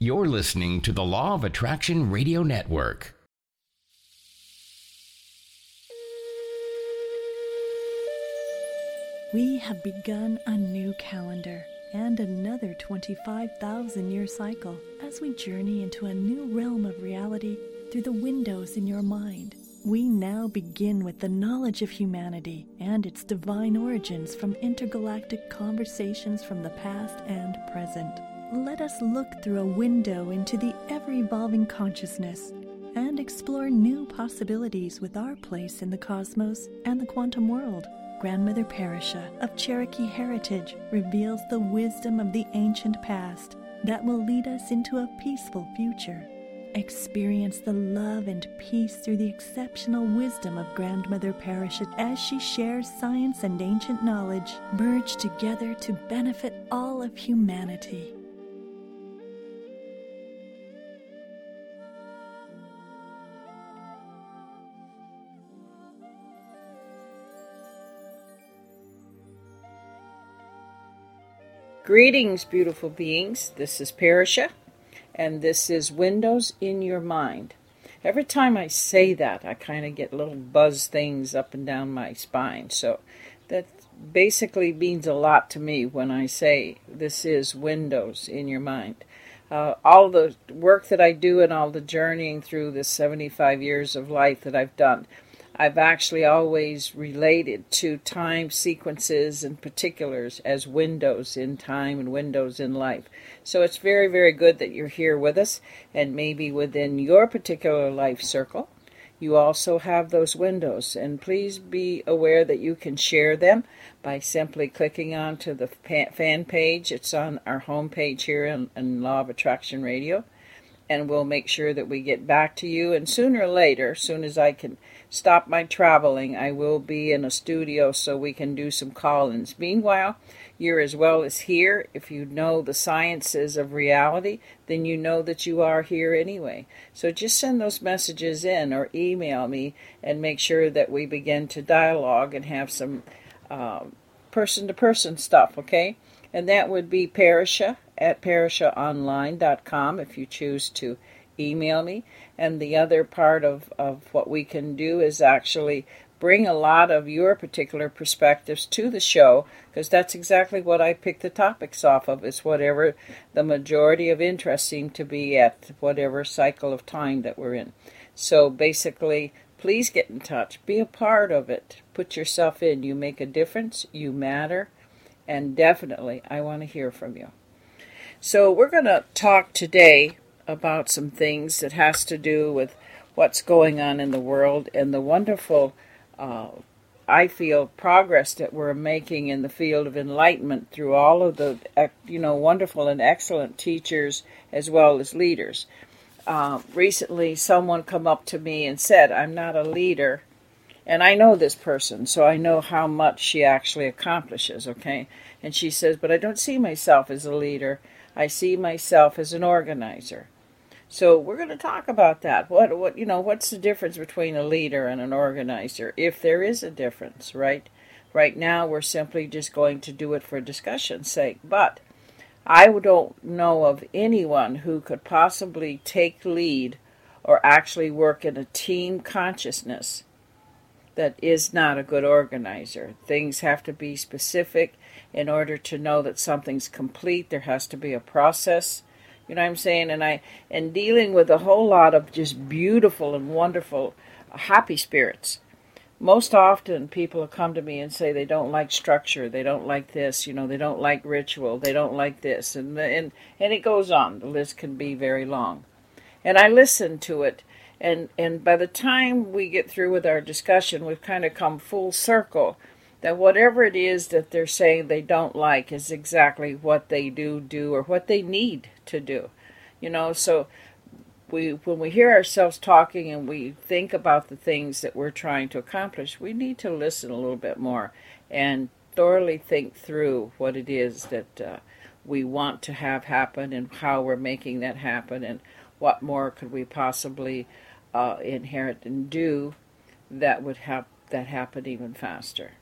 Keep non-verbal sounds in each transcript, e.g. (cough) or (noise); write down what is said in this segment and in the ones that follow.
You're listening to the Law of Attraction Radio Network. We have begun a new calendar and another 25,000 year cycle as we journey into a new realm of reality through the windows in your mind. We now begin with the knowledge of humanity and its divine origins from intergalactic conversations from the past and present. Let us look through a window into the ever evolving consciousness and explore new possibilities with our place in the cosmos and the quantum world. Grandmother Parisha of Cherokee heritage reveals the wisdom of the ancient past that will lead us into a peaceful future. Experience the love and peace through the exceptional wisdom of Grandmother Parisha as she shares science and ancient knowledge merged together to benefit all of humanity. Greetings, beautiful beings. This is Parisha, and this is Windows in Your Mind. Every time I say that, I kind of get little buzz things up and down my spine. So that basically means a lot to me when I say this is Windows in Your Mind. Uh, all the work that I do and all the journeying through the 75 years of life that I've done I've actually always related to time sequences and particulars as windows in time and windows in life. So it's very, very good that you're here with us, and maybe within your particular life circle, you also have those windows. And please be aware that you can share them by simply clicking onto the fan page. It's on our home page here in, in Law of Attraction Radio and we'll make sure that we get back to you. And sooner or later, soon as I can stop my traveling, I will be in a studio so we can do some call ins. Meanwhile, you're as well as here. If you know the sciences of reality, then you know that you are here anyway. So just send those messages in or email me and make sure that we begin to dialogue and have some person to person stuff, okay? And that would be Parisha at parishaonline.com if you choose to email me. And the other part of, of what we can do is actually bring a lot of your particular perspectives to the show because that's exactly what I pick the topics off of is whatever the majority of interest seem to be at whatever cycle of time that we're in. So basically, please get in touch. Be a part of it. Put yourself in. You make a difference. You matter. And definitely, I want to hear from you. So we're going to talk today about some things that has to do with what's going on in the world and the wonderful, uh, I feel, progress that we're making in the field of enlightenment through all of the, you know, wonderful and excellent teachers as well as leaders. Uh, recently, someone come up to me and said, "I'm not a leader." And I know this person, so I know how much she actually accomplishes, okay? And she says, But I don't see myself as a leader. I see myself as an organizer. So we're going to talk about that. What what you know, what's the difference between a leader and an organizer if there is a difference, right? Right now we're simply just going to do it for discussion's sake, but I don't know of anyone who could possibly take lead or actually work in a team consciousness that is not a good organizer. Things have to be specific in order to know that something's complete. There has to be a process. You know what I'm saying? And I and dealing with a whole lot of just beautiful and wonderful uh, happy spirits. Most often people come to me and say they don't like structure, they don't like this, you know, they don't like ritual, they don't like this and and and it goes on. The list can be very long. And I listen to it and and by the time we get through with our discussion we've kind of come full circle that whatever it is that they're saying they don't like is exactly what they do do or what they need to do you know so we when we hear ourselves talking and we think about the things that we're trying to accomplish we need to listen a little bit more and thoroughly think through what it is that uh, we want to have happen and how we're making that happen and what more could we possibly uh, inherit and do that would have that happen even faster.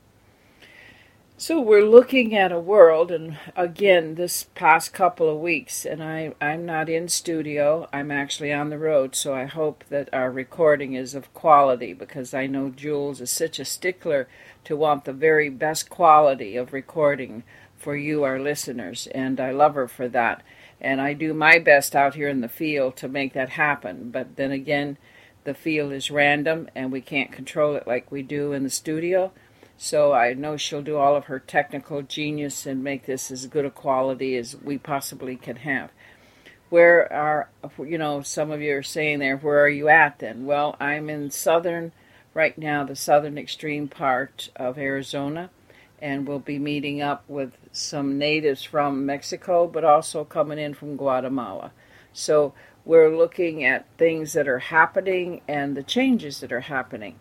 So we're looking at a world, and again, this past couple of weeks, and I, I'm not in studio, I'm actually on the road, so I hope that our recording is of quality because I know Jules is such a stickler to want the very best quality of recording for you, our listeners, and I love her for that. And I do my best out here in the field to make that happen, but then again, the field is random and we can't control it like we do in the studio. So I know she'll do all of her technical genius and make this as good a quality as we possibly can have. Where are, you know, some of you are saying there, where are you at then? Well, I'm in southern, right now, the southern extreme part of Arizona, and we'll be meeting up with some natives from Mexico, but also coming in from Guatemala. So we're looking at things that are happening and the changes that are happening.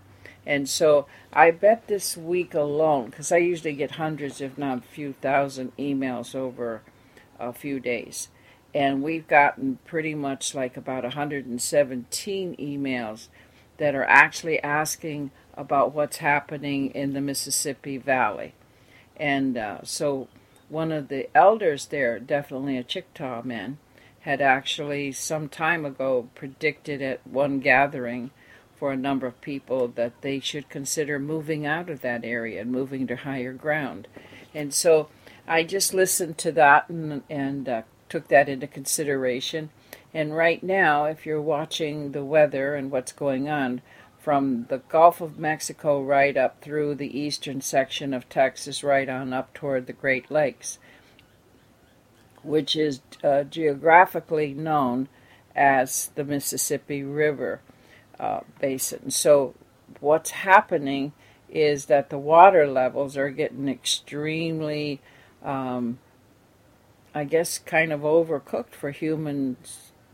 And so I bet this week alone, because I usually get hundreds, if not a few thousand emails over a few days. And we've gotten pretty much like about 117 emails that are actually asking about what's happening in the Mississippi Valley. And uh, so one of the elders there, definitely a Chickasaw man, had actually some time ago predicted at one gathering for a number of people that they should consider moving out of that area and moving to higher ground. And so I just listened to that and, and uh, took that into consideration. And right now, if you're watching the weather and what's going on, from the Gulf of Mexico right up through the eastern section of Texas, right on up toward the Great Lakes, which is uh, geographically known as the Mississippi River uh, basin. So, what's happening is that the water levels are getting extremely, um, I guess, kind of overcooked for human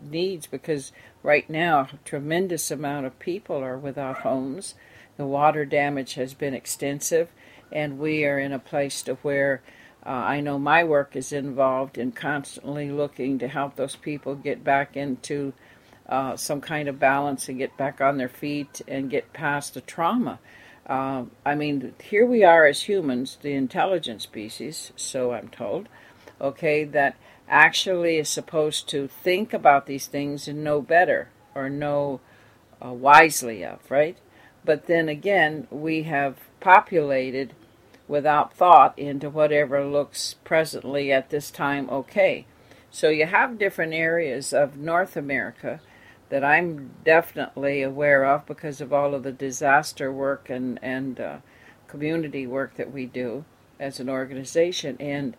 needs because right now a tremendous amount of people are without homes. The water damage has been extensive, and we are in a place to where uh, I know my work is involved in constantly looking to help those people get back into uh, some kind of balance and get back on their feet and get past the trauma. Uh, I mean, here we are as humans, the intelligent species, so I'm told, okay, that actually is supposed to think about these things and know better or know uh, wisely of, right? But then again, we have populated without thought into whatever looks presently at this time okay. So you have different areas of North America that I'm definitely aware of because of all of the disaster work and and uh, community work that we do as an organization. And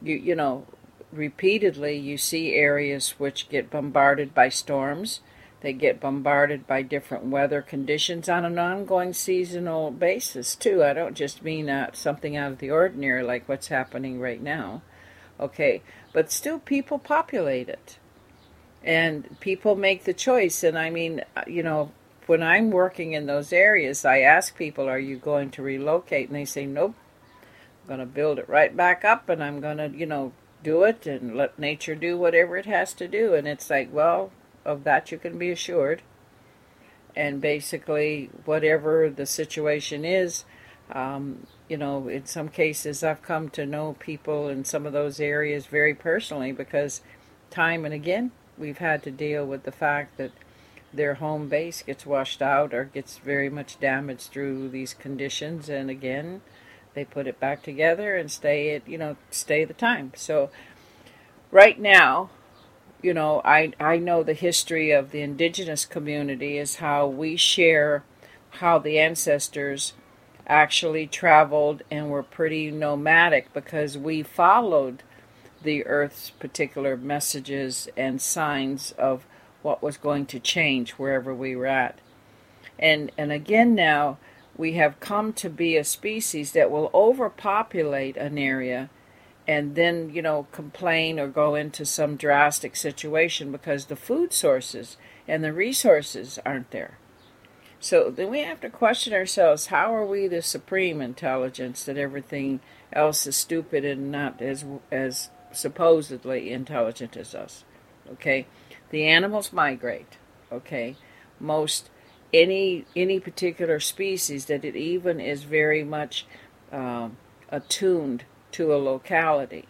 you you know, repeatedly you see areas which get bombarded by storms. They get bombarded by different weather conditions on an ongoing seasonal basis too. I don't just mean uh, something out of the ordinary like what's happening right now. Okay, but still people populate it and people make the choice. And i mean you know when i'm working in those areas i ask people are you going to relocate? And they say nope. I'm going to build it right back up and i'm going to you know do it and let nature do whatever it has to do. And it's like well of that you can be assured. And basically whatever the situation is um, you know in some cases i've come to know people in some of those areas very personally because time and again we've had to deal with the fact that their home base gets washed out or gets very much damaged through these conditions and again they put it back together and stay it you know stay the time. So right now you know i i know the history of the indigenous community is how we share how the ancestors actually traveled and were pretty nomadic because we followed the Earth's particular messages and signs of what was going to change wherever we were at. And, and again, now we have come to be a species that will overpopulate an area and then, you know, complain or go into some drastic situation because the food sources and the resources aren't there. So then we have to question ourselves how are we the supreme intelligence that everything else is stupid and not as, as supposedly intelligent as us. Okay, the animals migrate. Okay, most any any particular species that it even is very much uh, attuned to a locality.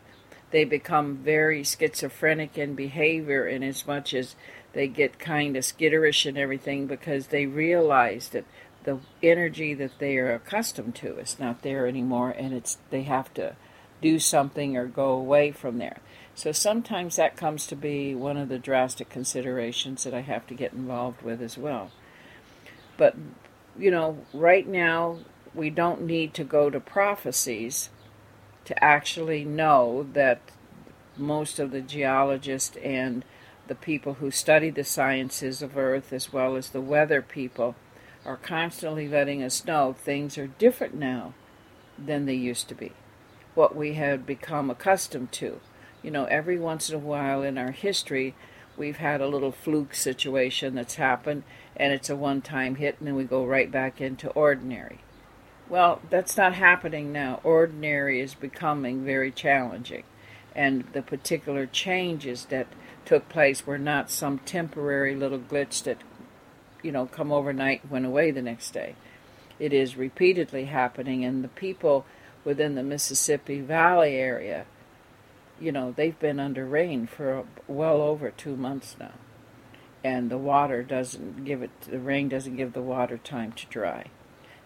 They become very schizophrenic in behavior in as much as they get kind of skitterish and everything because they realize that the energy that they are accustomed to is not there anymore and it's they have to do something or go away from there. So sometimes that comes to be one of the drastic considerations that I have to get involved with as well. But, you know, right now we don't need to go to prophecies to actually know that most of the geologists and the people who study the sciences of Earth, as well as the weather people, are constantly letting us know things are different now than they used to be. What we had become accustomed to. You know, every once in a while in our history, we've had a little fluke situation that's happened, and it's a one time hit, and then we go right back into ordinary. Well, that's not happening now. Ordinary is becoming very challenging, and the particular changes that took place were not some temporary little glitch that, you know, come overnight went away the next day. It is repeatedly happening, and the people within the Mississippi Valley area you know, they've been under rain for well over two months now. And the water doesn't give it, the rain doesn't give the water time to dry.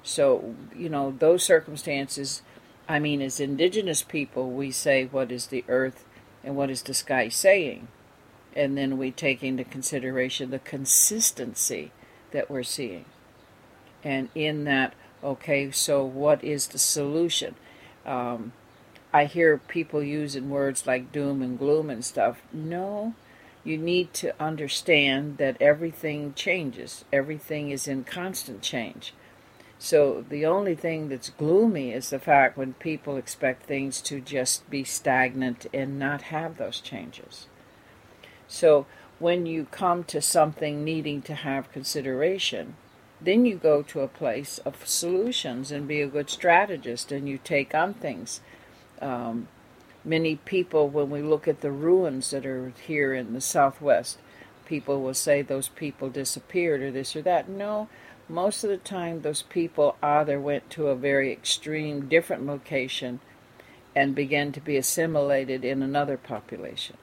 So, you know, those circumstances, I mean, as indigenous people, we say, what is the earth and what is the sky saying? And then we take into consideration the consistency that we're seeing. And in that, okay, so what is the solution? Um, I hear people using words like doom and gloom and stuff. No, you need to understand that everything changes, everything is in constant change. So the only thing that's gloomy is the fact when people expect things to just be stagnant and not have those changes. So when you come to something needing to have consideration, then you go to a place of solutions and be a good strategist and you take on things um, many people, when we look at the ruins that are here in the southwest, people will say those people disappeared or this or that. No, most of the time, those people either went to a very extreme, different location and began to be assimilated in another population.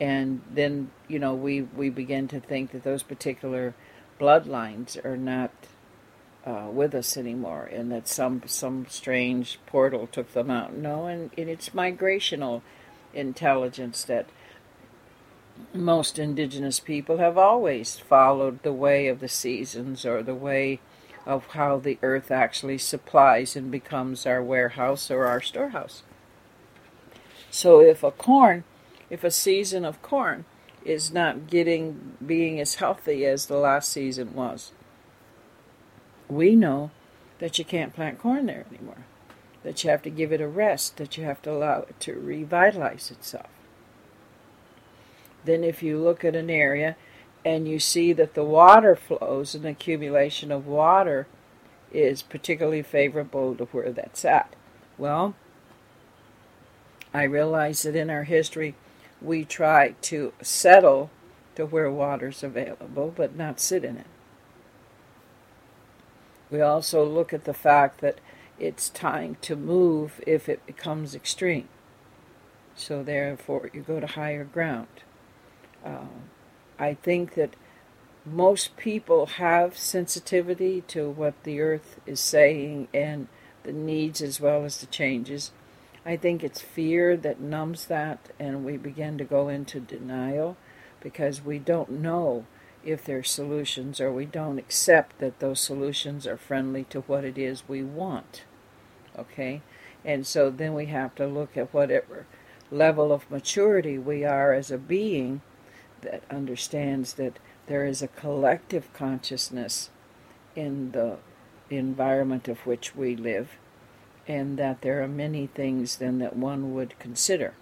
And then, you know, we, we begin to think that those particular bloodlines are not uh, with us anymore, and that some some strange portal took them out. No, and, and it's migrational intelligence that most indigenous people have always followed the way of the seasons or the way of how the earth actually supplies and becomes our warehouse or our storehouse. So if a corn, if a season of corn is not getting being as healthy as the last season was, we know that you can't plant corn there anymore, that you have to give it a rest, that you have to allow it to revitalize itself. Then, if you look at an area and you see that the water flows and accumulation of water is particularly favorable to where that's at, well, I realize that in our history we try to settle to where water's available but not sit in it. We also look at the fact that it's time to move if it becomes extreme. So, therefore, you go to higher ground. Uh, I think that most people have sensitivity to what the earth is saying and the needs as well as the changes. I think it's fear that numbs that, and we begin to go into denial because we don't know if they're solutions or we don't accept that those solutions are friendly to what it is we want. Okay? And so then we have to look at whatever level of maturity we are as a being that understands that there is a collective consciousness in the environment of which we live and that there are many things then that one would consider.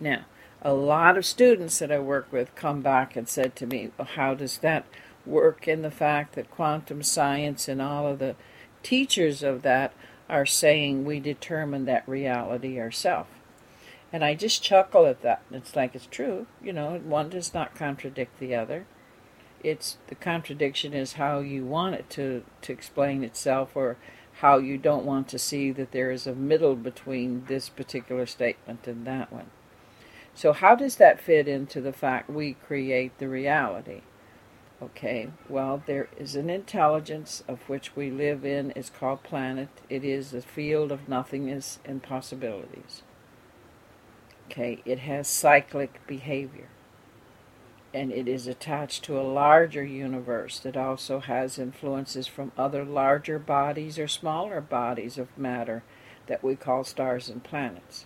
Now, a lot of students that I work with come back and said to me, well, how does that work in the fact that quantum science and all of the teachers of that are saying we determine that reality ourselves? And I just chuckle at that. It's like it's true, you know, one does not contradict the other. It's the contradiction is how you want it to, to explain itself or how you don't want to see that there is a middle between this particular statement and that one. So, how does that fit into the fact we create the reality? Okay, well, there is an intelligence of which we live in. It's called planet. It is a field of nothingness and possibilities. Okay, it has cyclic behavior. And it is attached to a larger universe that also has influences from other larger bodies or smaller bodies of matter that we call stars and planets.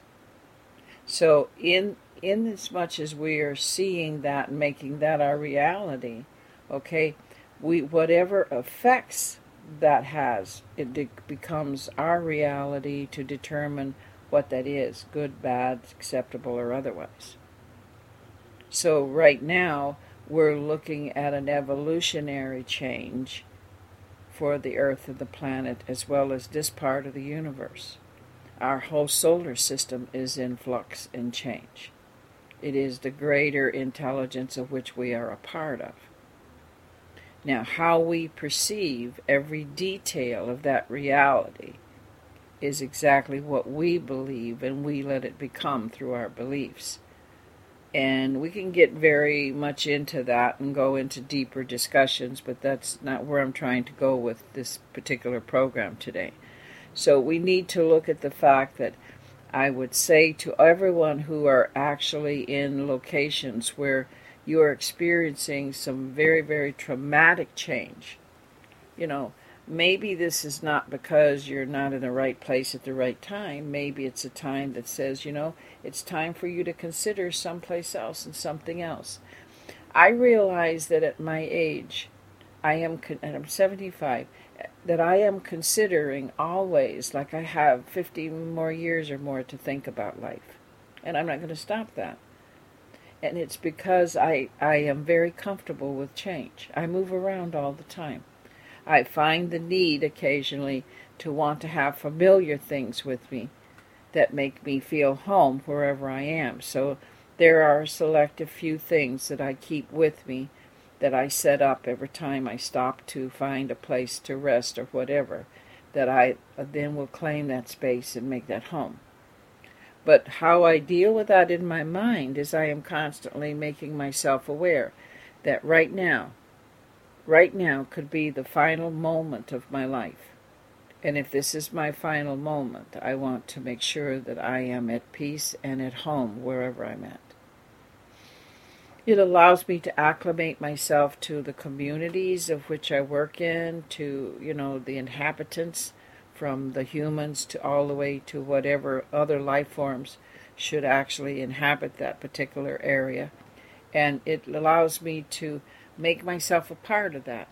So, in in as much as we are seeing that and making that our reality, okay, we whatever effects that has, it de- becomes our reality to determine what that is, good, bad, acceptable, or otherwise. So right now we're looking at an evolutionary change for the Earth and the planet as well as this part of the universe. Our whole solar system is in flux and change. It is the greater intelligence of which we are a part of. Now, how we perceive every detail of that reality is exactly what we believe, and we let it become through our beliefs. And we can get very much into that and go into deeper discussions, but that's not where I'm trying to go with this particular program today. So we need to look at the fact that I would say to everyone who are actually in locations where you are experiencing some very, very traumatic change, you know, maybe this is not because you're not in the right place at the right time. Maybe it's a time that says, you know, it's time for you to consider someplace else and something else. I realize that at my age, I am, and I'm 75, that I am considering always, like I have 50 more years or more to think about life. And I'm not going to stop that. And it's because I, I am very comfortable with change. I move around all the time. I find the need occasionally to want to have familiar things with me that make me feel home wherever I am. So there are a selective few things that I keep with me that I set up every time I stop to find a place to rest or whatever, that I then will claim that space and make that home. But how I deal with that in my mind is I am constantly making myself aware that right now, right now could be the final moment of my life. And if this is my final moment, I want to make sure that I am at peace and at home wherever I'm at. It allows me to acclimate myself to the communities of which I work in, to, you know, the inhabitants, from the humans to all the way to whatever other life forms should actually inhabit that particular area. And it allows me to make myself a part of that.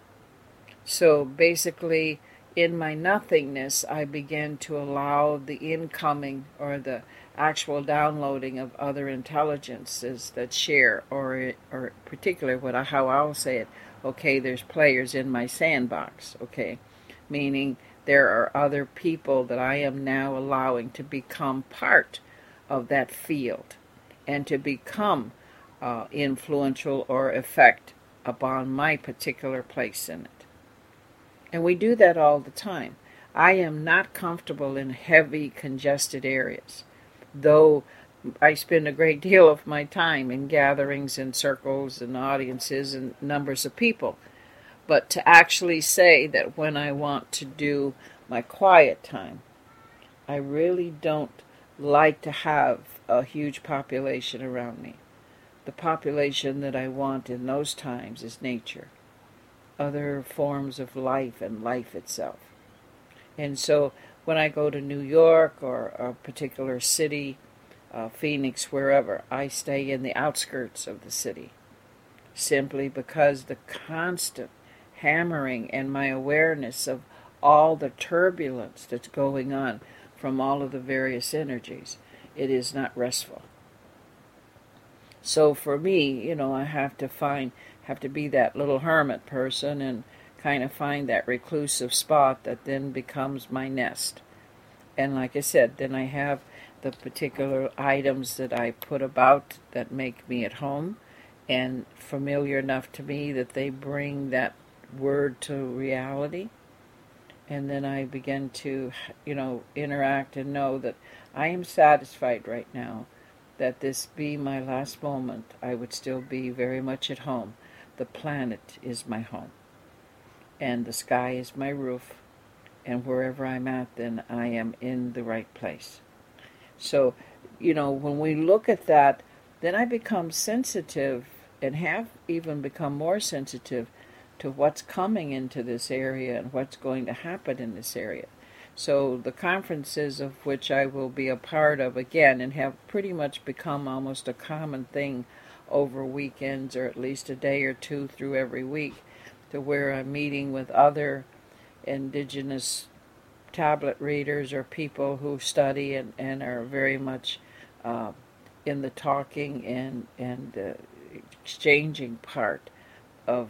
So basically, in my nothingness, I begin to allow the incoming or the actual downloading of other intelligences that share, or or particular what I, how I'll say it. Okay, there's players in my sandbox. Okay, meaning there are other people that I am now allowing to become part of that field, and to become uh, influential or effect upon my particular place in it. And we do that all the time. I am not comfortable in heavy, congested areas though I spend a great deal of my time in gatherings and circles and audiences and numbers of people. But to actually say that when I want to do my quiet time, I really don't like to have a huge population around me. The population that I want in those times is nature, other forms of life and life itself. And so when I go to New York or a particular city, uh, Phoenix, wherever, I stay in the outskirts of the city simply because the constant hammering and my awareness of all the turbulence that's going on from all of the various energies, it is not restful. So for me, you know, I have to find, have to be that little hermit person and kind of find that reclusive spot that then becomes my nest. And like I said, then I have the particular items that I put about that make me at home and familiar enough to me that they bring that word to reality. and then I begin to, you know, interact and know that I am satisfied right now that this be my last moment, I would still be very much at home. The planet is my home, and the sky is my roof, and wherever I'm at, then I am in the right place. So, you know, when we look at that, then I become sensitive and have even become more sensitive to what's coming into this area and what's going to happen in this area. So the conferences of which I will be a part of again and have pretty much become almost a common thing over weekends or at least a day or two through every week to where I'm meeting with other indigenous tablet readers or people who study and, and are very much uh, in the talking and, and uh, exchanging part of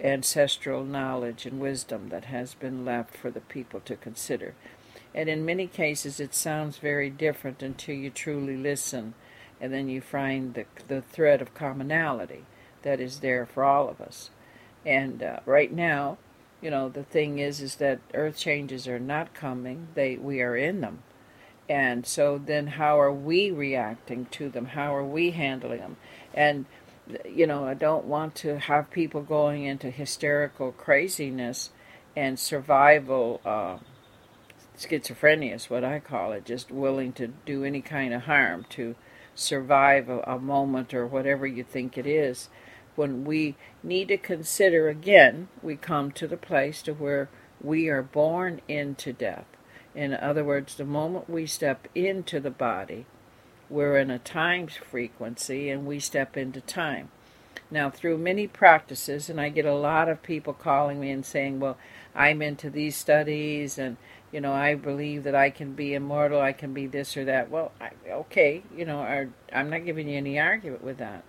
ancestral knowledge and wisdom that has been left for the people to consider. And in many cases, it sounds very different until you truly listen, and then you find the, the thread of commonality that is there for all of us. And uh, right now, you know, the thing is, is that earth changes are not coming; they we are in them. And so then, how are we reacting to them? How are we handling them? And you know, I don't want to have people going into hysterical craziness and survival uh, schizophrenia is what I call it, just willing to do any kind of harm to survive a, a moment or whatever you think it is. When we need to consider again, we come to the place to where we are born into death. In other words, the moment we step into the body, we're in a time frequency and we step into time. Now, through many practices, and I get a lot of people calling me and saying, Well, I'm into these studies and you know, I believe that I can be immortal, I can be this or that. Well, I, okay, you know, I'm not giving you any argument with that.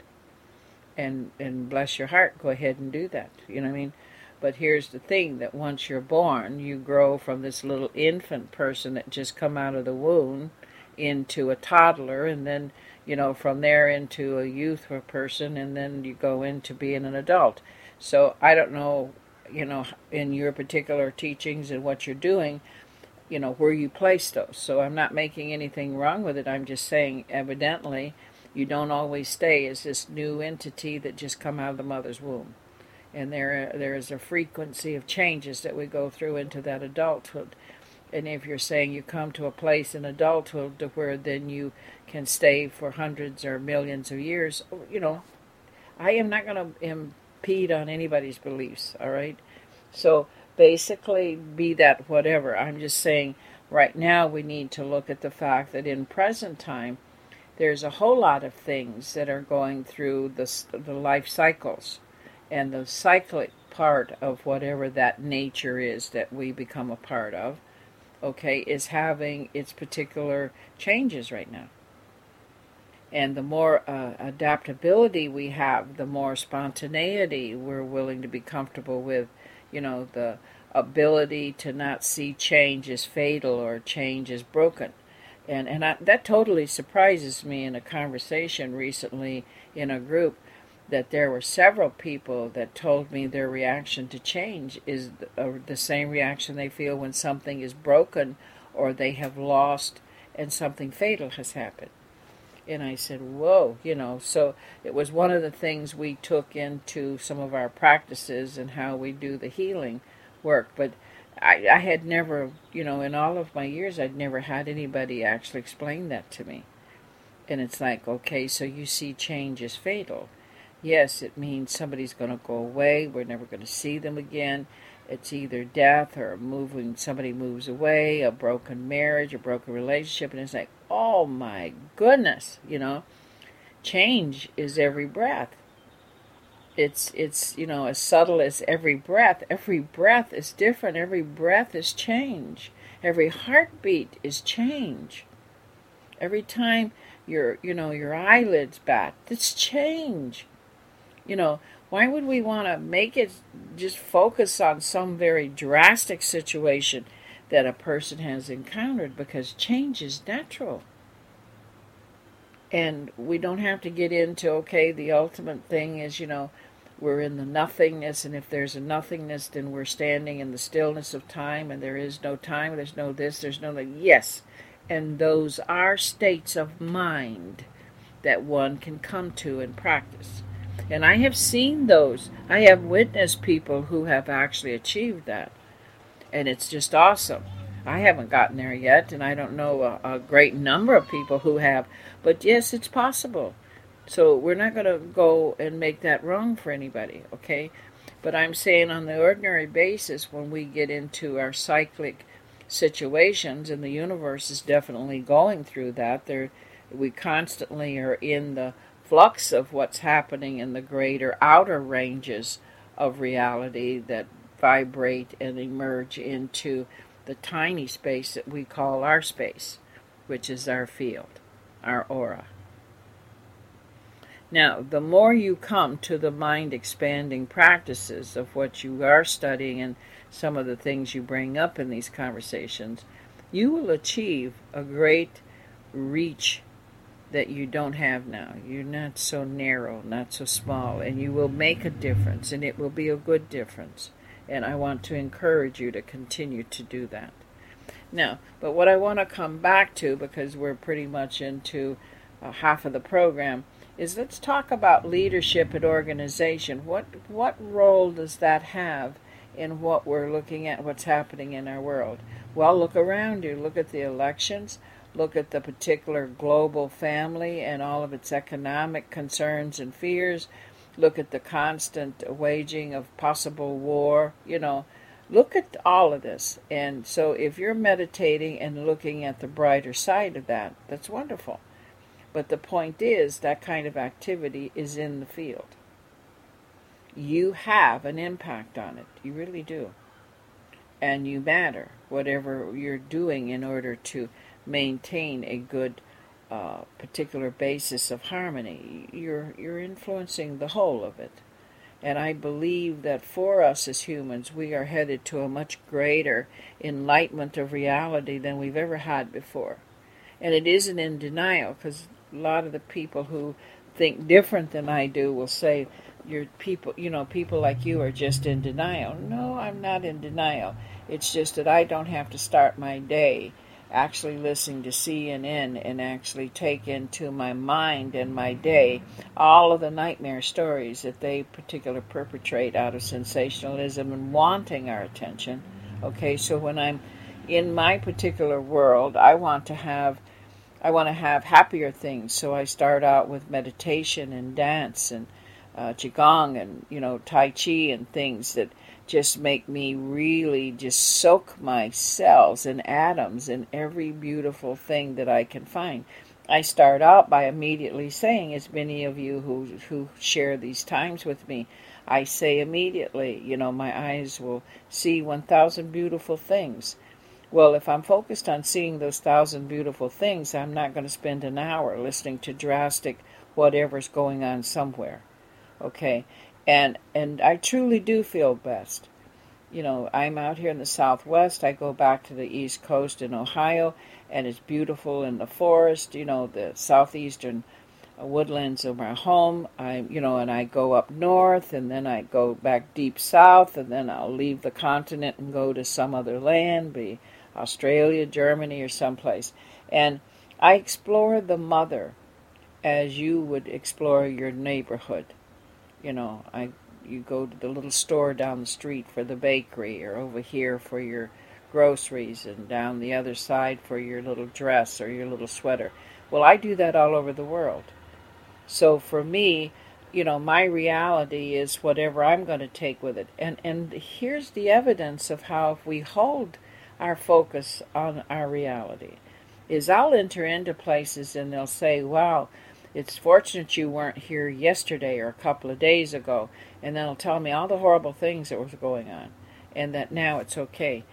And and bless your heart, go ahead and do that. You know what I mean? But here's the thing that once you're born, you grow from this little infant person that just come out of the womb into a toddler and then you know from there into a youth or person and then you go into being an adult. So i don't know you know in your particular teachings and what you're doing you know where you place those. So i'm not making anything wrong with it. I'm just saying evidently you don't always stay as this new entity that just come out of the mother's womb. And there there is a frequency of changes that we go through into that adulthood and if you're saying you come to a place in adulthood to where then you can stay for hundreds or millions of years, you know, I am not going to impede on anybody's beliefs, all right? So basically, be that whatever. I'm just saying right now we need to look at the fact that in present time, there's a whole lot of things that are going through the, the life cycles and the cyclic part of whatever that nature is that we become a part of okay, is having its particular changes right now. And the more uh, adaptability we have, the more spontaneity we're willing to be comfortable with. You know, the ability to not see change as fatal or change as broken. And, and I, that totally surprises me in a conversation recently in a group that there were several people that told me their reaction to change is the, uh, same reaction they feel when something is broken or they have lost and something fatal has happened. And I said, Whoa, you know. So it was one of the things we took into some of our practices and how we do the healing work. But I, I had never, you know, in all of my years, I'd never had anybody actually explain that to me. And it's like, okay, so you see change is fatal Yes, it means somebody's going to go away. We're never going to see them again. It's either death or moving, somebody moves away, a broken marriage, a broken relationship. And it's like, oh my goodness, you know, change is every breath. It's, it's, you know, as subtle as every breath. Every breath is different. Every breath is change. Every heartbeat is change. Every time your, you know, your eyelids bat, it's change you know, why would we want to make it just focus on some very drastic situation that a person has encountered? Because change is natural. And we don't have to get into, okay, the ultimate thing is, you know, we're in the nothingness, and if there's a nothingness, then we're standing in the stillness of time, and there is no time, there's no this, there's no that. Yes, and those are states of mind that one can come to and practice. And I have seen those. I have witnessed people who have actually achieved that. And it's just awesome. I haven't gotten there yet, and I don't know a, a great number of people who have. But yes, it's possible. So we're not going to go and make that wrong for anybody, okay? But I'm saying on the ordinary basis, when we get into our cyclic situations, and the universe is definitely going through that, there we constantly are in the flux of what's happening in the greater outer ranges of reality that vibrate and emerge into the tiny space that we call our space, which is our field, our aura. Now, the more you come to the mind expanding practices of what you are studying and some of the things you bring up in these conversations, you will achieve a great reach that you don't have now. You're not so narrow, not so small, and you will make a difference, and it will be a good difference. And I want to encourage you to continue to do that. Now, but what I want to come back to, because we're pretty much into uh, half of the program, is let's talk about leadership and organization. What what role does that have in what we're looking at, what's happening in our world? Well, look around you. Look at the elections look at the particular global family and all of its economic concerns and fears, look at the constant waging of possible war, you know, look at all of this. And so if you're meditating and looking at the brighter side of that, that's wonderful. But the point is, that kind of activity is in the field. You have an impact on it. You really do. And you matter, whatever you're doing in order to maintain a good uh, particular basis of harmony. You're you're influencing the whole of it, and I believe that for us as humans, we are headed to a much greater enlightenment of reality than we've ever had before, and it isn't in denial because a lot of the people who think different than I do will say you're people you know people like you are just in denial. No i'm not in denial. It's just that i don't have to start my day actually listening to CNN and actually take into my mind and my day all of the nightmare stories that they particularly perpetrate out of sensationalism and wanting our attention. Okay, so when I'm in my particular world, I want to have I want to have happier things. So I start out with meditation and dance and uh, qigong and you know tai chi and things that just make me really just soak my cells and atoms in every beautiful thing that I can find. I start out by immediately saying, as many of you who who share these times with me, I say immediately, you know, my eyes will see 1,000 beautiful things. Well, if I'm focused on seeing those thousand beautiful things, I'm not going to spend an hour listening to drastic whatever's going on somewhere. Okay? And and I truly do feel best. You know, I'm out here in the Southwest. I go back to the East Coast in Ohio, and it's beautiful in the forest. You know, the southeastern uh, woodlands of my home. I, you know, and I go up north, and then I go back deep south, and then I'll leave the continent and go to some other land, be Australia, Germany, or someplace. And I explore the mother as you would explore your neighborhood. You know, I you go to the little store down the street for the bakery or over here for your groceries and down the other side for your little dress or your little sweater. Well, I do that all over the world. So for me, you know, my reality is whatever I'm going to take with it. And and here's the evidence of how if we hold our focus on our reality is I'll enter into places and they'll say, "Wow, it's fortunate you weren't here yesterday or a couple of days ago, and then it'll tell me all the horrible things that were going on, and that now it's okay.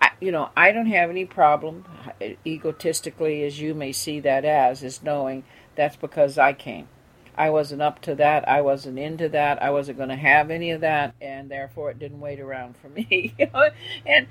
I, you know, I don't have any problem, egotistically as you may see that as, is knowing that's because I came. I wasn't up to that. I wasn't into that. I wasn't going to have any of that, and therefore it didn't wait around for me. (laughs) And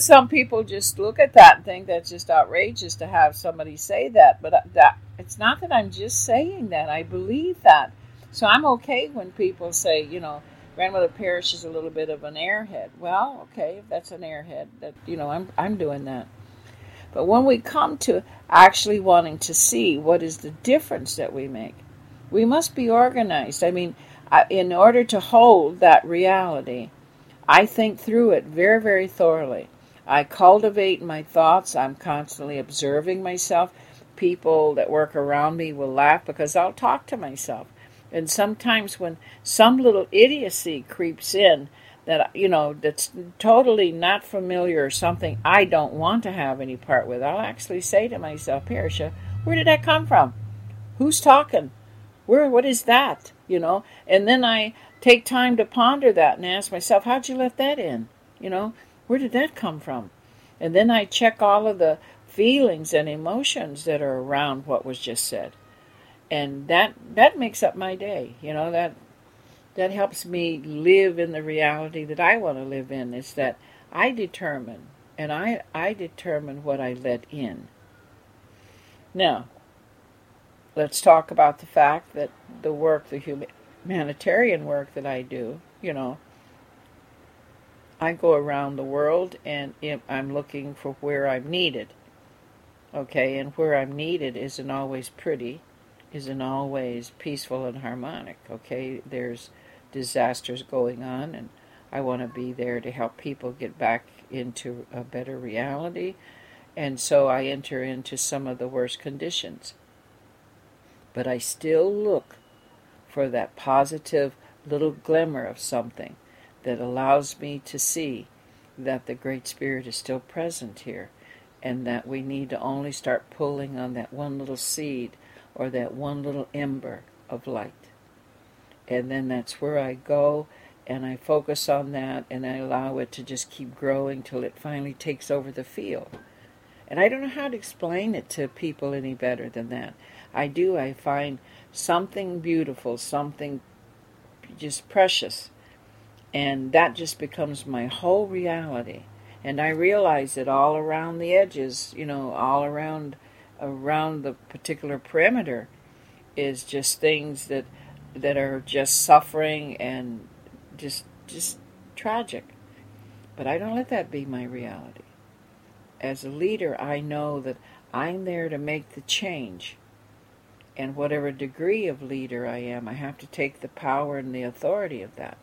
some people just look at that and think that's just outrageous to have somebody say that. But uh, that it's not that I'm just saying that. I believe that. So I'm okay when people say, you know, grandmother Parisha is a little bit of an airhead. Well, okay, if that's an airhead, that you know, I'm I'm doing that. But when we come to actually wanting to see what is the difference that we make, we must be organized. I mean, in order to hold that reality, I think through it very, very thoroughly. I cultivate my thoughts. I'm constantly observing myself. People that work around me will laugh because I'll talk to myself. And sometimes when some little idiocy creeps in that you know that's totally not familiar or something I don't want to have any part with, I'll actually say to myself, Parisha, where did that come from? Who's talking? Where what is that? You know? And then I take time to ponder that and ask myself, how'd you let that in? You know, where did that come from? And then I check all of the feelings and emotions that are around what was just said and that that makes up my day you know that that helps me live in the reality that I want to live in is that I determine and I I determine what I let in now let's talk about the fact that the work the humanitarian work that I do you know I go around the world and I'm looking for where I'm needed okay and where I'm needed isn't always pretty isn't always peaceful and harmonic. Okay, there's disasters going on, and I want to be there to help people get back into a better reality. And so I enter into some of the worst conditions. But I still look for that positive little glimmer of something that allows me to see that the Great Spirit is still present here and that we need to only start pulling on that one little seed or that one little ember of light. And then that's where I go and I focus on that and I allow it to just keep growing till it finally takes over the field. And I don't know how to explain it to people any better than that. I do, I find something beautiful, something just precious. And that just becomes my whole reality. And I realize that all around the edges, you know, all around around the particular perimeter is just things that that are just suffering and just just tragic. But I don't let that be my reality. As a leader, I know that I'm there to make the change. And whatever degree of leader I am, I have to take the power and the authority of that.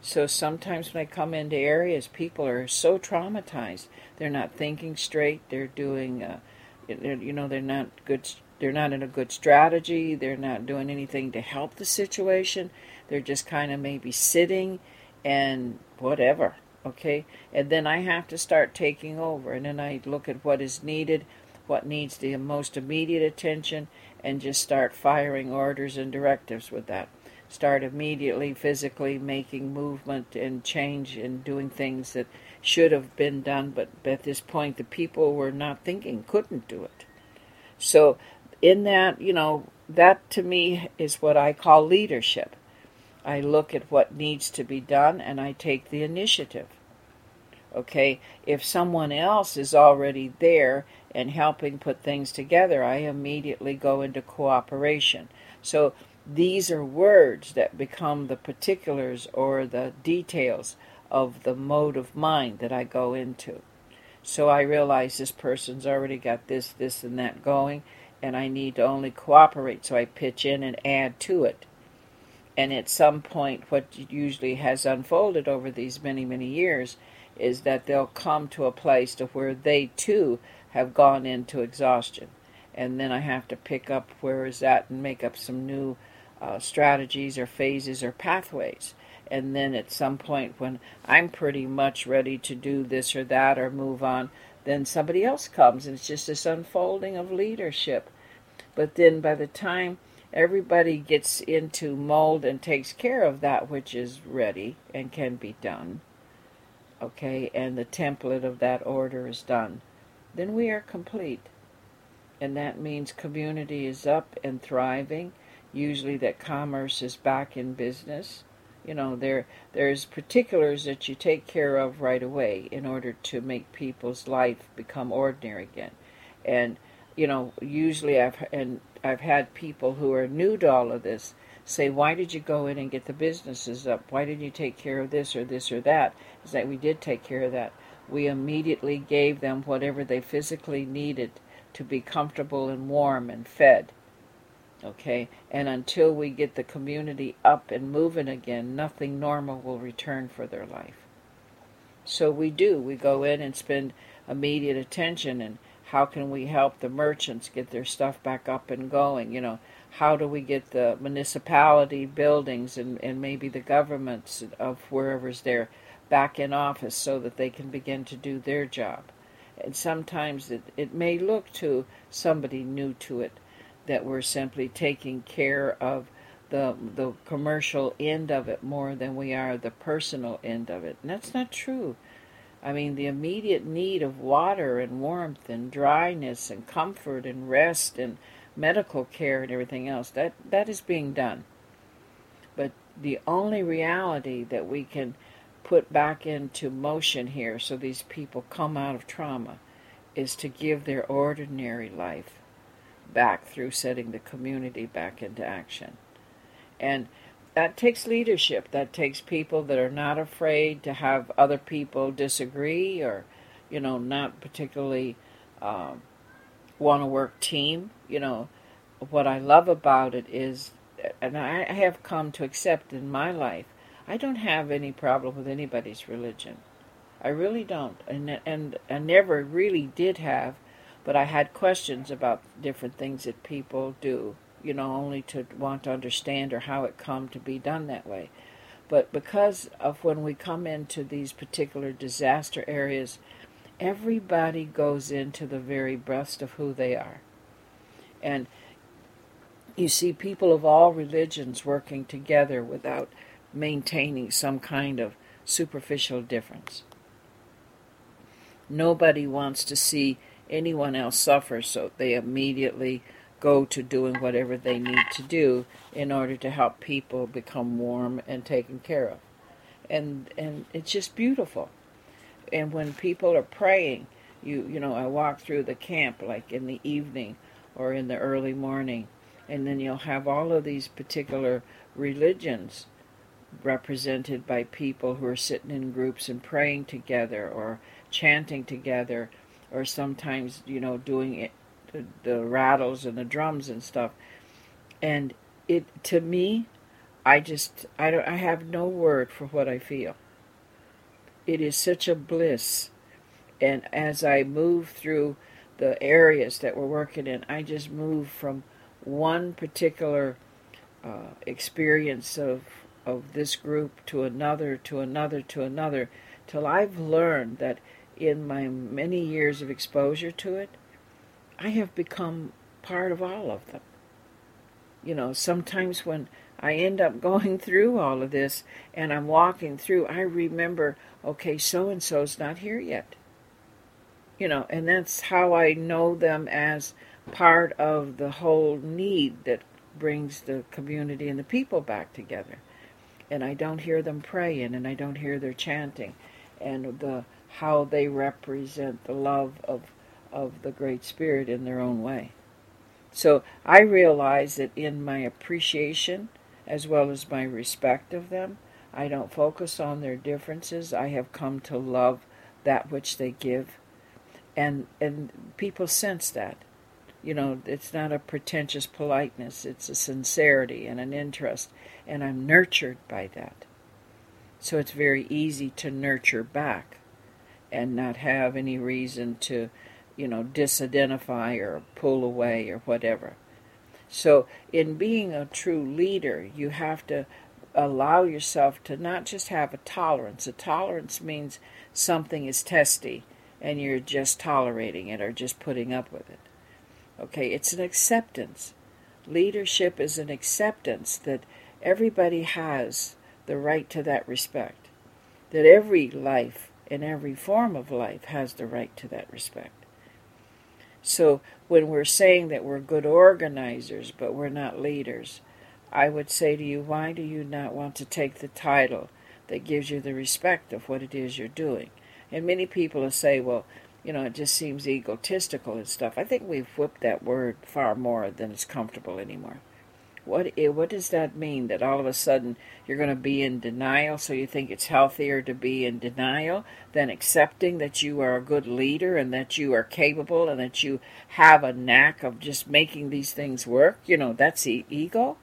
So sometimes when I come into areas, people are so traumatized. They're not thinking straight. They're doing uh, you know they're not good they're not in a good strategy they're not doing anything to help the situation they're just kind of maybe sitting and whatever okay and then i have to start taking over and then i look at what is needed what needs the most immediate attention and just start firing orders and directives with that start immediately physically making movement and change and doing things that should have been done, but at this point the people were not thinking, couldn't do it. So, in that, you know, that to me is what I call leadership. I look at what needs to be done and I take the initiative. Okay, if someone else is already there and helping put things together, I immediately go into cooperation. So these are words that become the particulars or the details of the mode of mind that I go into. So I realize this person's already got this, this, and that going, and I need to only cooperate. So I pitch in and add to it. And at some point, what usually has unfolded over these many, many years is that they'll come to a place to where they too have gone into exhaustion. And then I have to pick up where is that and make up some new uh, strategies or phases or pathways and then at some point when I'm pretty much ready to do this or that or move on, then somebody else comes, and it's just this unfolding of leadership. But then by the time everybody gets into mold and takes care of that which is ready and can be done, okay, and the template of that order is done, then we are complete. And that means community is up and thriving, usually that commerce is back in business you know there there's particulars that you take care of right away in order to make people's life become ordinary again and you know usually i've and i've had people who are new to all of this say, why did you go in and get the businesses up? Why didn't you take care of this or this or that?" Is that we did take care of that. We immediately gave them whatever they physically needed to be comfortable and warm and fed. Okay? And until we get the community up and moving again, nothing normal will return for their life. So we do. We go in and spend immediate attention and how can we help the merchants get their stuff back up and going? You know, how do we get the municipality buildings and, and maybe the governments of wherever's there back in office so that they can begin to do their job? And sometimes it, it may look to somebody new to it that we're simply taking care of the the commercial end of it more than we are the personal end of it. And that's not true. I mean, the immediate need of water and warmth and dryness and comfort and rest and medical care and everything else, that, that is being done. But the only reality that we can put back into motion here so these people come out of trauma is to give their ordinary life back through setting the community back into action. And that takes leadership. That takes people that are not afraid to have other people disagree or, you know, not particularly um, want to work team. You know, what I love about it is, and I have come to accept in my life, I don't have any problem with anybody's religion. I really don't, and and I never really did have, but I had questions about different things that people do you know, only to want to understand or how it come to be done that way. But because of when we come into these particular disaster areas, everybody goes into the very breast of who they are. And you see people of all religions working together without maintaining some kind of superficial difference. Nobody wants to see anyone else suffer, so they immediately go to doing whatever they need to do in order to help people become warm and taken care of. And and it's just beautiful. And when people are praying, you you know, I walk through the camp like in the evening or in the early morning, and then you'll have all of these particular religions represented by people who are sitting in groups and praying together or chanting together or sometimes you know doing it the, the rattles and the drums and stuff. And it to me, I just I don't I have no word for what I feel. It is such a bliss. And as I move through the areas that we're working in, I just move from one particular uh, experience of of this group to another to another to another till I've learned that in my many years of exposure to it I have become part of all of them. You know, sometimes when I end up going (laughs) through all of this and I'm walking through, I remember, okay, so and so's not here yet. You know, and that's how I know them as part of the whole need that brings the community and the people back together. And I don't hear them praying and I don't hear their chanting and the how they represent the love of of the Great Spirit in their own way. So I realize that in my appreciation as well as my respect of them, I don't focus on their differences. I have come to love that which they give. And and people sense that. You know, it's not a pretentious politeness, it's a sincerity and an interest, and I'm nurtured by that. So it's very easy to nurture back and not have any reason to you know, disidentify or pull away or whatever. So, in being a true leader, you have to allow yourself to not just have a tolerance. A tolerance means something is testy and you're just tolerating it or just putting up with it. Okay, it's an acceptance. Leadership is an acceptance that everybody has the right to that respect, that every life and every form of life has the right to that respect. So when we're saying that we're good organizers, but we're not leaders, I would say to you, why do you not want to take the title that gives you the respect of what it is you're doing? And many people will say, well, you know, it just seems egotistical and stuff. I think we've whipped that word far more than it's comfortable anymore. what eh, what does that mean? That all of a sudden you're going to be in denial, so you think it's healthier to be in denial than accepting that you are a good leader and that you are capable and that you have a knack of just making these things work? You know, that's the ego.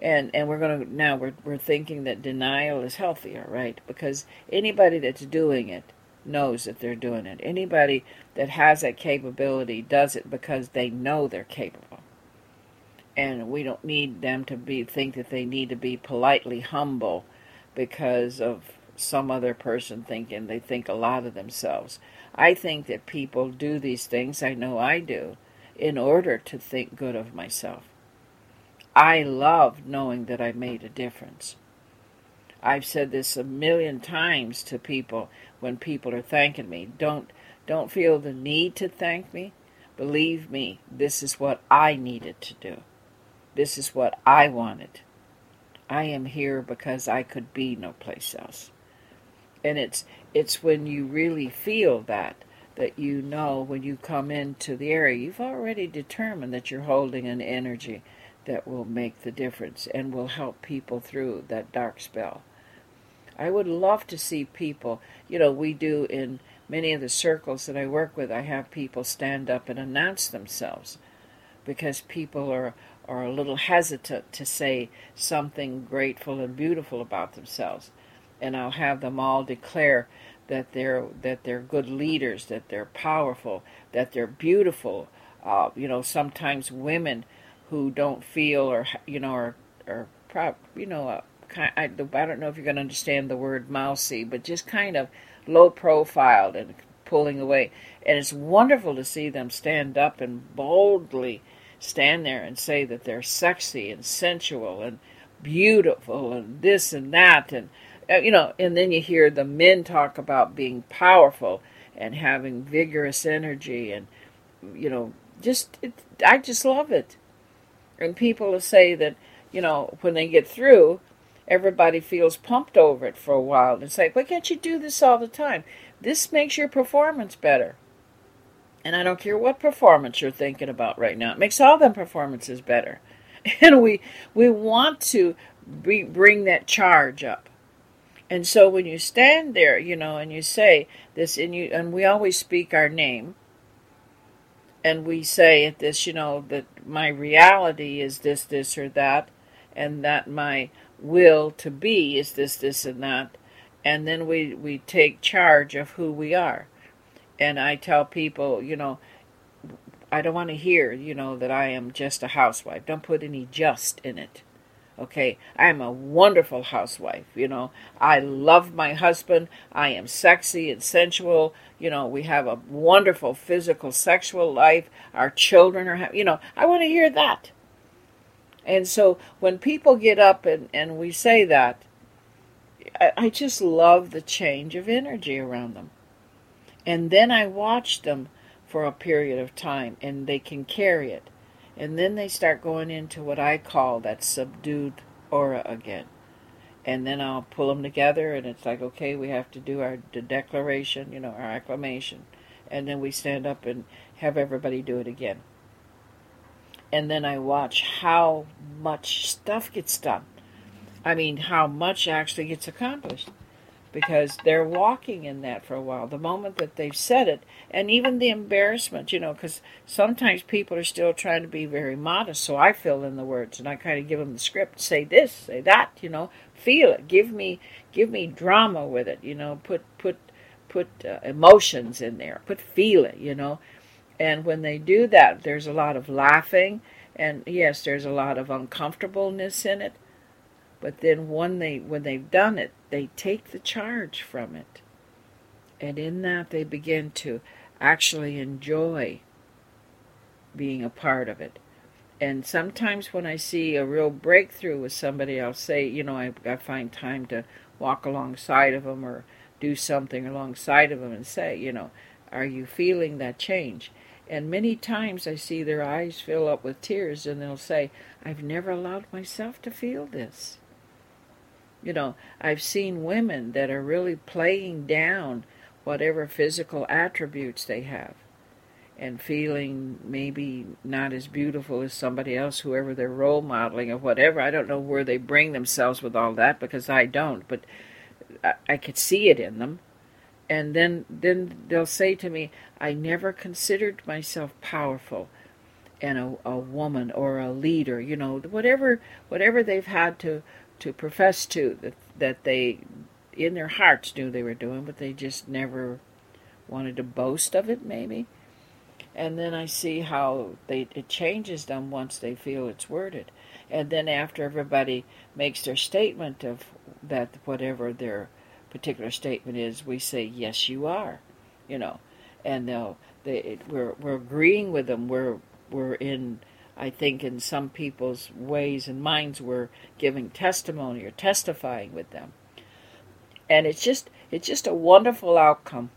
And and we're going to now we're we're thinking that denial is healthier, right? Because anybody that's doing it knows that they're doing it. Anybody that has that capability does it because they know they're capable. And we don't need them to be think that they need to be politely humble because of some other person thinking they think a lot of themselves. I think that people do these things, I know I do, in order to think good of myself. I love knowing that I made a difference. I've said this a million times to people when people are thanking me. Don't don't feel the need to thank me. Believe me, this is what I needed to do. This is what I wanted. I am here because I could be no place else. And it's it's when you really feel that that you know when you come into the area, you've already determined that you're holding an energy that will make the difference and will help people through that dark spell. I would love to see people, you know, we do in many of the circles that I work with, I have people stand up and announce themselves because people are, are a little hesitant to say something grateful and beautiful about themselves. And I'll have them all declare that they're that they're good leaders, that they're powerful, that they're beautiful. Uh, you know, sometimes women who don't feel or you know are are you know uh, I, don't know if you're going to understand the word mousy, but just kind of low profiled and pulling away. And it's wonderful to see them stand up and boldly stand there and say that they're sexy and sensual and beautiful and this and that and uh, you know and then you hear the men talk about being powerful and having vigorous energy and you know just it, I just love it and people say that you know when they get through everybody feels pumped over it for a while. It's like, why can't you do this all the time? This makes your performance better. And I don't care what performance you're thinking about right now. It makes all them performances better. (laughs) And we we want to be, bring that charge up. And so when you stand there, you know, and you say this, and you and we always speak our name, and we say at this, you know, that my reality is this, this, or that, and that my will to be is this, this, and that. And then we, we take charge of who we are. And I tell people, you know, I don't want to hear, you know, that I am just a housewife. Don't put any just in it. Okay, I am a wonderful housewife. You know, I love my husband. I am sexy and sensual. You know, we have a wonderful physical, sexual life. Our children are, you know, I want to hear that. And so when people get up and, and we say that, I, I just love the change of energy around them. And then I watch them for a period of time and they can carry it. And then they start going into what I call that subdued aura again. And then I'll pull them together and it's like, okay, we have to do our declaration, you know, our acclamation. And then we stand up and have everybody do it again and then I watch how much stuff gets done. I mean, how much actually gets accomplished because they're walking in that for a while. The moment that they've said it, and even the embarrassment, you know, because sometimes people are still trying to be very modest. So I fill in the words and I kind of give them the script. Say this, say that, you know, feel it. Give me, give me drama with it. You know, put put put uh, emotions in there. Put feel it. You know, and when they do that, there's a lot of laughing, and yes, there's a lot of uncomfortableness in it. But then when they when they've done it, they take the charge from it. And in that they begin to actually enjoy being a part of it. And sometimes when I see a real breakthrough with somebody, I'll say, you know, I, I find time to walk alongside of them or do something alongside of them and say, you know, are you feeling that change? And many times I see their eyes fill up with tears and they'll say, I've never allowed myself to feel this. You know, I've seen women that are really playing down whatever physical attributes they have. and feeling maybe not as beautiful as somebody else, whoever they're role modeling or whatever. I don't know where they bring themselves with all that because I don't, but I, I could see it in them. And then, then they'll say to me, I never considered myself powerful and a, a woman or a leader, you know, whatever whatever they've had to to profess to that that they in their hearts knew they were doing, but they just never wanted to boast of it maybe. And then I see how they it changes them once they feel it's worded. And then after everybody makes their statement of that whatever their particular statement is, we say, Yes you are, you know. And they'll they we're we're agreeing with them, we're we're in I think in some people's ways and minds we're giving testimony or testifying with them. And it's just it's just a wonderful outcome.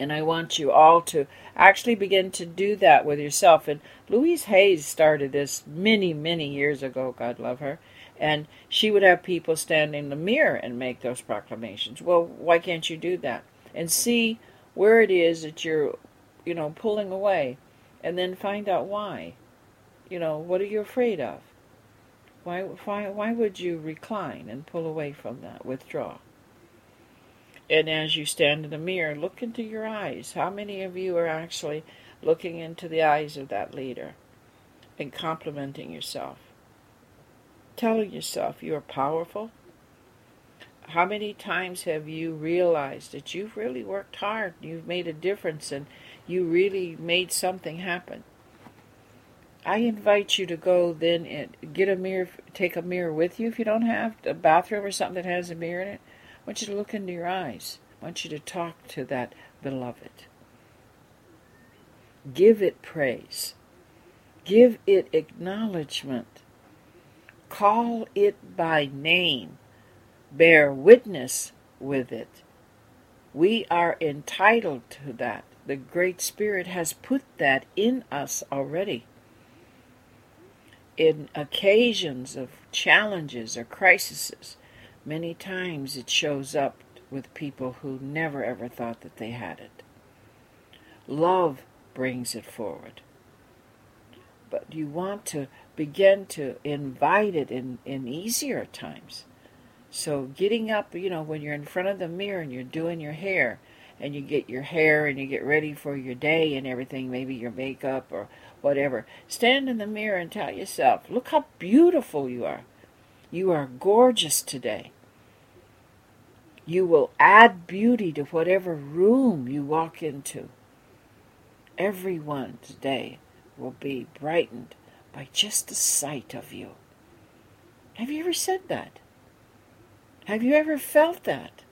And I want you all to actually begin to do that with yourself. And Louise Hayes started this many, many years ago, God love her. And she would have people stand in the mirror and make those proclamations. Well, why can't you do that? And see where it is that you're, you know, pulling away and then find out why. You know, what are you afraid of? Why, why, why would you recline and pull away from that, withdraw? And as you stand in the mirror, look into your eyes. How many of you are actually looking into the eyes of that leader and complimenting yourself? Telling yourself you are powerful? How many times have you realized that you've really worked hard, you've made a difference, and you really made something happen. I invite you to go then and get a mirror, take a mirror with you if you don't have a bathroom or something that has a mirror in it. I want you to look into your eyes. I want you to talk to that beloved. Give it praise. Give it acknowledgement. Call it by name. Bear witness with it. We are entitled to that the Great Spirit has put that in us already. In occasions of challenges or crises, many times it shows up with people who never ever thought that they had it. Love brings it forward. But you want to begin to invite it in, in easier times. So getting up, you know, when you're in front of the mirror and you're doing your hair, and you get your hair and you get ready for your day and everything, maybe your makeup or whatever, stand in the mirror and tell yourself, look how beautiful you are. You are gorgeous today. You will add beauty to whatever room you walk into. Everyone today will be brightened by just the sight of you. Have you ever said that? Have you ever felt that?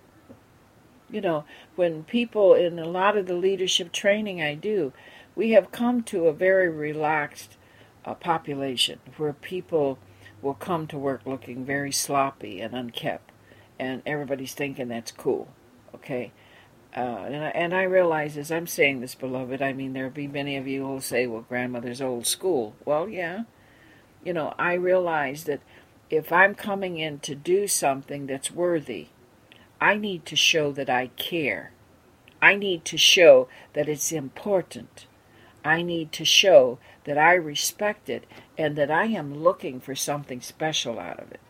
You know, when people in a lot of the leadership training I do, we have come to a very relaxed uh, population where people will come to work looking very sloppy and unkept, and everybody's thinking that's cool. Okay. Uh, and, I, and I realize as I'm saying this, beloved, I mean, there'll be many of you who will say, well, grandmother's old school. Well, yeah. You know, I realize that if I'm coming in to do something that's worthy, I need to show that I care. I need to show that it's important. I need to show that I respect it and that I am looking for something special out of it.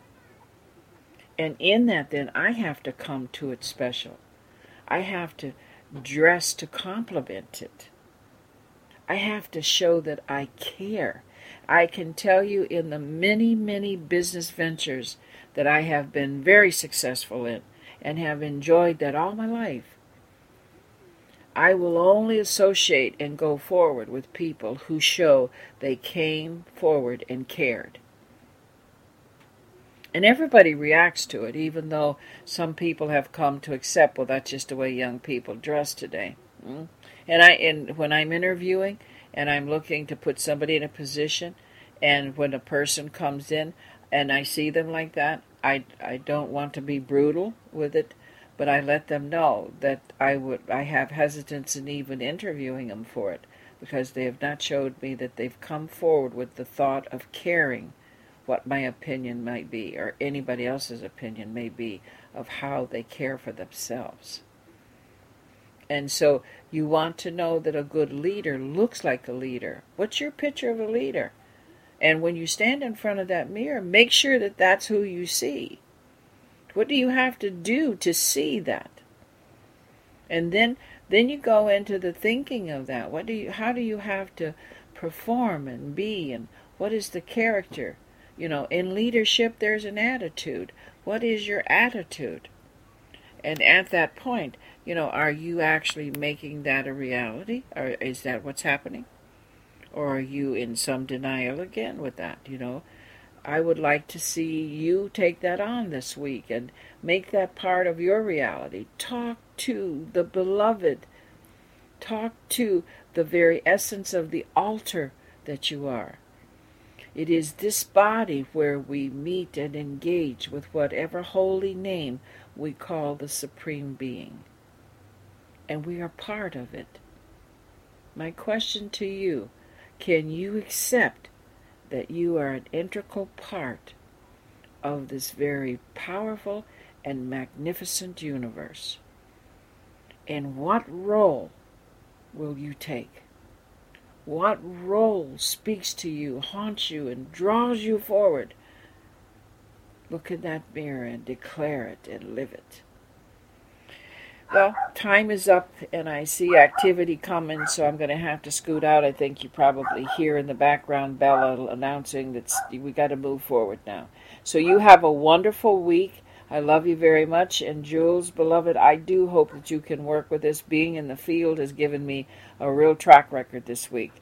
And in that, then, I have to come to it special. I have to dress to complement it. I have to show that I care. I can tell you in the many, many business ventures that I have been very successful in, and have enjoyed that all my life. I will only associate and go forward with people who show they came forward and cared. And everybody reacts to it, even though some people have come to accept, well, that's just the way young people dress today. Hmm? And I, and when I'm interviewing and I'm looking to put somebody in a position, and when a person comes in and I see them like that, I, I don't want to be brutal with it, but I let them know that I would I have hesitance in even interviewing them for it because they have not showed me that they've come forward with the thought of caring what my opinion might be or anybody else's opinion may be of how they care for themselves. And so you want to know that a good leader looks like a leader. What's your picture of a leader? And when you stand in front of that mirror, make sure that that's who you see. What do you have to do to see that? And then then you go into the thinking of that. What do you how do you have to perform and be and what is the character? You know, in leadership there's an attitude. What is your attitude? And at that point, you know, are you actually making that a reality? Or is that what's happening? Or are you in some denial again with that, you know? I would like to see you take that on this week and make that part of your reality. Talk to the beloved. Talk to the very essence of the altar that you are. It is this body where we meet and engage with whatever holy name we call the Supreme Being. And we are part of it. My question to you can you accept that you are an integral part of this very powerful and magnificent universe? And what role will you take? What role speaks to you, haunts you, and draws you forward? Look in that mirror and declare it and live it. Well, time is up, and I see activity coming, so I'm going to have to scoot out. I think you probably hear in the background Bella announcing that we got to move forward now. So you have a wonderful week. I love you very much. And Jules, beloved, I do hope that you can work with this. Being in the field has given me a real track record this week.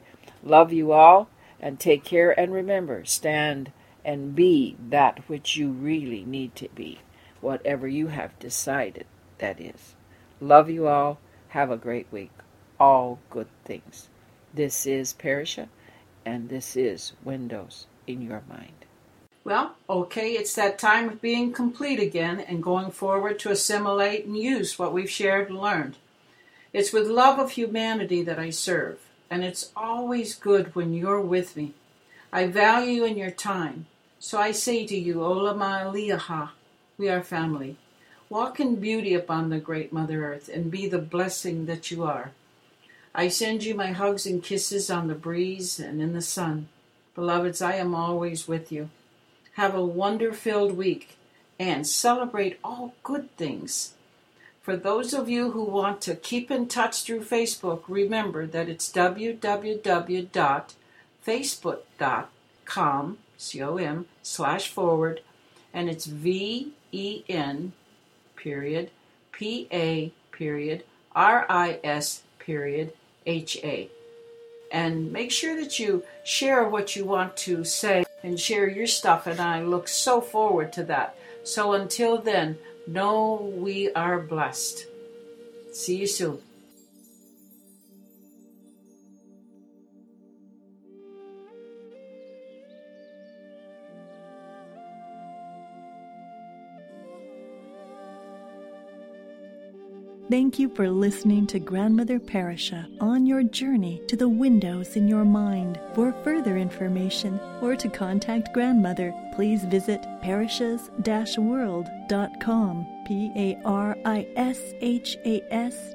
Love you all and take care. And remember, stand and be that which you really need to be, whatever you have decided that is. Love you all. Have a great week. All good things. This is Parisha, and this is Windows in Your Mind. Well, okay, it's that time of being complete again and going forward to assimilate and use what we've shared and learned. It's with love of humanity that I serve, and it's always good when you're with me. I value you in your time, so I say to you, Ola Ma'aliaha, we are family. Walk in beauty upon the great Mother Earth and be the blessing that you are. I send you my hugs and kisses on the breeze and in the sun. Beloveds, I am always with you. Have a wonder filled week and celebrate all good things. For those of you who want to keep in touch through Facebook, remember that it's www.facebook.com, C-O-M, slash forward, and it's V-E-N period, P-A period, R-I-S period, H-A. And make sure that you share what you want to say and share your stuff, and I look so forward to that. So until then, know we are blessed. See you soon. Thank you for listening to Grandmother Parisha on your journey to the windows in your mind. For further information or to contact Grandmother, please visit parishas-world.com. P A R I S H A S